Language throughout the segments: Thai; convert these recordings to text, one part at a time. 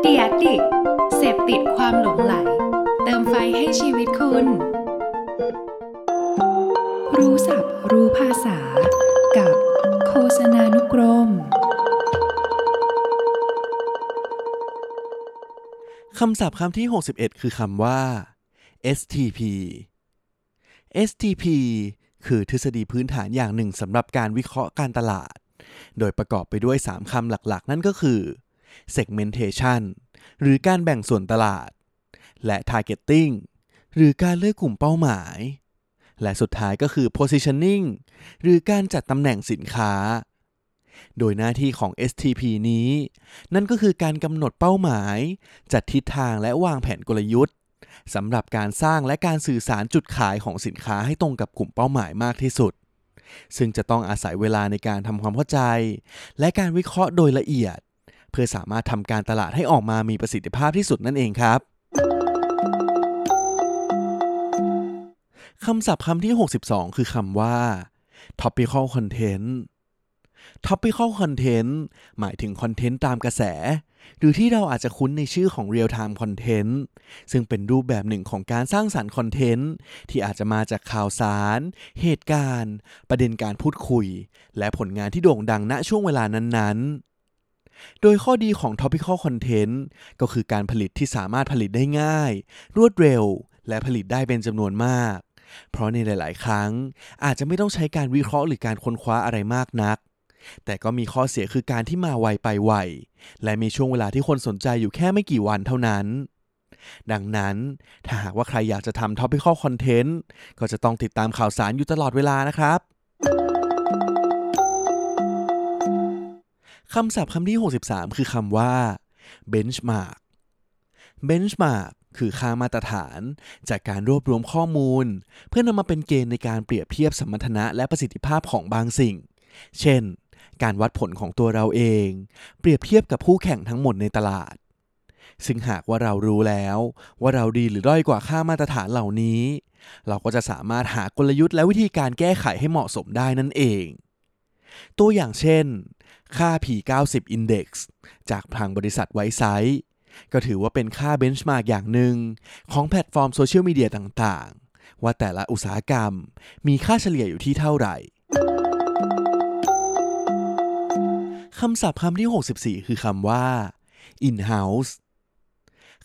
เดียดิกเสพติดความหลงไหล เติมไฟให้ชีวิตคุณ รู้ศัพท์รู้ภาษา กับโฆษณานุกรมคำศัพท์คำที่ 61 คือคำว่า STP STP คือทฤษฎีพื้นฐานอย่างหนึ่งสำหรับการวิเคราะห์การตลาด โดยประกอบไปด้วย 3 คำหลักๆ นั่นก็คือ segmentation หรือการแบ่งส่วนตลาด และ targeting หรือการเลือกกลุ่มเป้าหมาย และสุดท้ายก็คือ positioning หรือการจัดตำแหน่งสินค้า โดยหน้าที่ของ STP นี้ นั่นก็คือการกำหนดเป้าหมาย จัดทิศทางและวางแผนกลยุทธ์สำหรับการสร้างและการสื่อสารจุดขายของสินค้าให้ตรงกับกลุ่มเป้าหมายมากที่สุด ซึ่งจะต้องอาศัยเวลาในการทำความเข้าใจ และการวิเคราะห์โดยละเอียด เพื่อสามารถทำการตลาดให้ออกมามีประสิทธิภาพที่สุดนั่นเองครับคำศัพท์คำที่ 62 คือคำว่า topical content topical content หมายถึงคอนเทนต์ตามกระแส หรือที่เราอาจจะคุ้นในชื่อของ real time content ซึ่งเป็นรูปแบบหนึ่งของการสร้างสารรค์คอนเทนต์ที่อาจจะมาจากข่าวสาร เหตุการณ์ ประเด็นการพูดคุย และผลงานที่โด่งดังณช่วงเวลานั้นๆโดยข้อดีของ topical content ก็คือการผลิตที่สามารถผลิตได้ง่าย รวดเร็ว และผลิตได้เป็นจำนวนมาก เพราะในหลาย ๆ ครั้ง อาจจะไม่ต้องใช้การวิเคราะห์หรือการค้นคว้าอะไรมากนัก แต่ก็มีข้อเสียคือการที่มาไวไปไว และมีช่วงเวลาที่คนสนใจอยู่แค่ไม่กี่วันเท่านั้น ดังนั้นถ้าหากว่าใครอยากจะทำ topical content ก็จะต้องติดตามข่าวสารอยู่ตลอดเวลานะครับคำศัพท์คำที่ 63 คือคำว่า benchmark benchmark คือค่ามาตรฐาน จากการรวบรวมข้อมูล เพื่อนำมาเป็นเกณฑ์ในการเปรียบเทียบสมรรถนะและประสิทธิภาพของบางสิ่ง เช่น การวัดผลของตัวเราเอง เปรียบเทียบกับคู่แข่งทั้งหมดในตลาด ซึ่งหากว่าเรารู้แล้ว ว่าเราดีหรือด้อยกว่าค่ามาตรฐานเหล่านี้ เราก็จะสามารถหากลยุทธ์และวิธีการแก้ไขให้เหมาะสมได้นั่นเอง ตัวอย่างเช่น ค่า P90 Index จากทางบริษัทไวซ์ไซท์ก็ถือว่าเป็นค่า benchmark อย่างหนึ่งของแพลตฟอร์มโซเชียลมีเดียต่างๆ ว่าแต่ละอุตสาหกรรมมีค่าเฉลี่ยอยู่ที่เท่าไหร่ คำศัพท์คำที่ 64 คือคำว่า in-house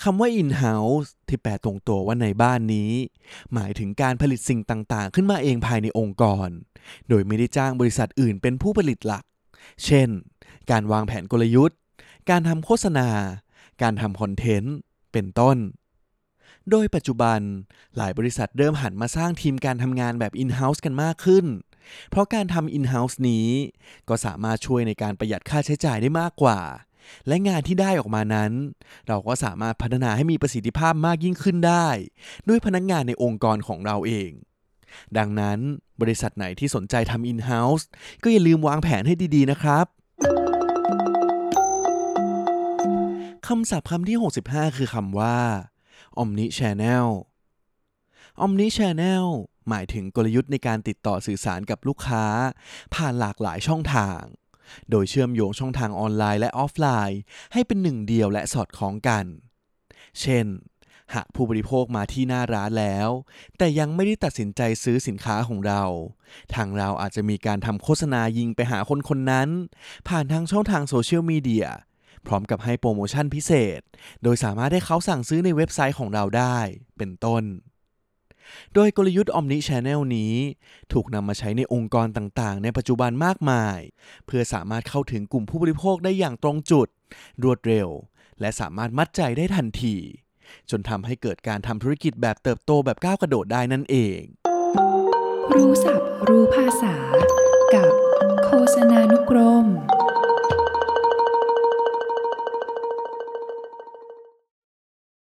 คำว่า in-house ที่แปลตรงตัวว่าในบ้านนี้ หมายถึงการผลิตสิ่งต่างๆ ขึ้นมาเองภายในองค์กร โดยไม่ได้จ้างบริษัทอื่นเป็นผู้ผลิตหลัก เช่น การวางแผนกลยุทธ์ การทำโฆษณา การทำคอนเทนต์ เป็นต้น โดยปัจจุบันหลายบริษัทเริ่มหันมาสร้างทีมการทำงานแบบ in-house กันมากขึ้น เพราะการทำ in-house นี้ ก็สามารถช่วยในการประหยัดค่าใช้จ่ายได้มากกว่า และงานที่ได้ออกมานั้น เราก็สามารถพัฒนาให้มีประสิทธิภาพมากยิ่งขึ้นได้ ด้วยพนักงานในองค์กรของเราเอง ดังนั้นบริษัทไหนที่สนใจทำ in-house ก็อย่าลืมวางแผนให้ดีๆนะครับคำศัพท์คำที่ 65 คือคำว่า omni channel omni channel หมายถึงกลยุทธ์ในการติดต่อสื่อสารกับลูกค้า ผ่านหลากหลายช่องทาง โดยเชื่อมโยงช่องทางออนไลน์และออฟไลน์ ให้เป็นหนึ่งเดียวและสอดคล้องกัน เช่น หากผู้บริโภคมาที่หน้าร้านแล้ว แต่ยังไม่ได้ตัดสินใจซื้อสินค้าของเรา ทางเราอาจจะมีการทำโฆษณายิงไปหาคนคนนั้น ผ่านทางช่องทางโซเชียลมีเดียพร้อมกับให้โปรโมชั่นพิเศษษ โดยสามารถให้เขาสั่งซื้อในเว็บไซต์ของเราได้ เป็นต้น โดยกลยุทธ์ Omni Channel นี้ ถูกนำมาใช้ในองค์กรต่างๆ ในปัจจุบันมากมาย เพื่อสามารถเข้าถึงกลุ่มผู้บริโภคได้อย่างตรงจุด รวดเร็ว และสามารถมัดใจได้ทันที จนทำให้เกิดการทำธุรกิจแบบเติบโตแบบก้าวกระโดดได้นั่นเอง รู้ศัพท์รู้ภาษา กับโฆษณานุกรม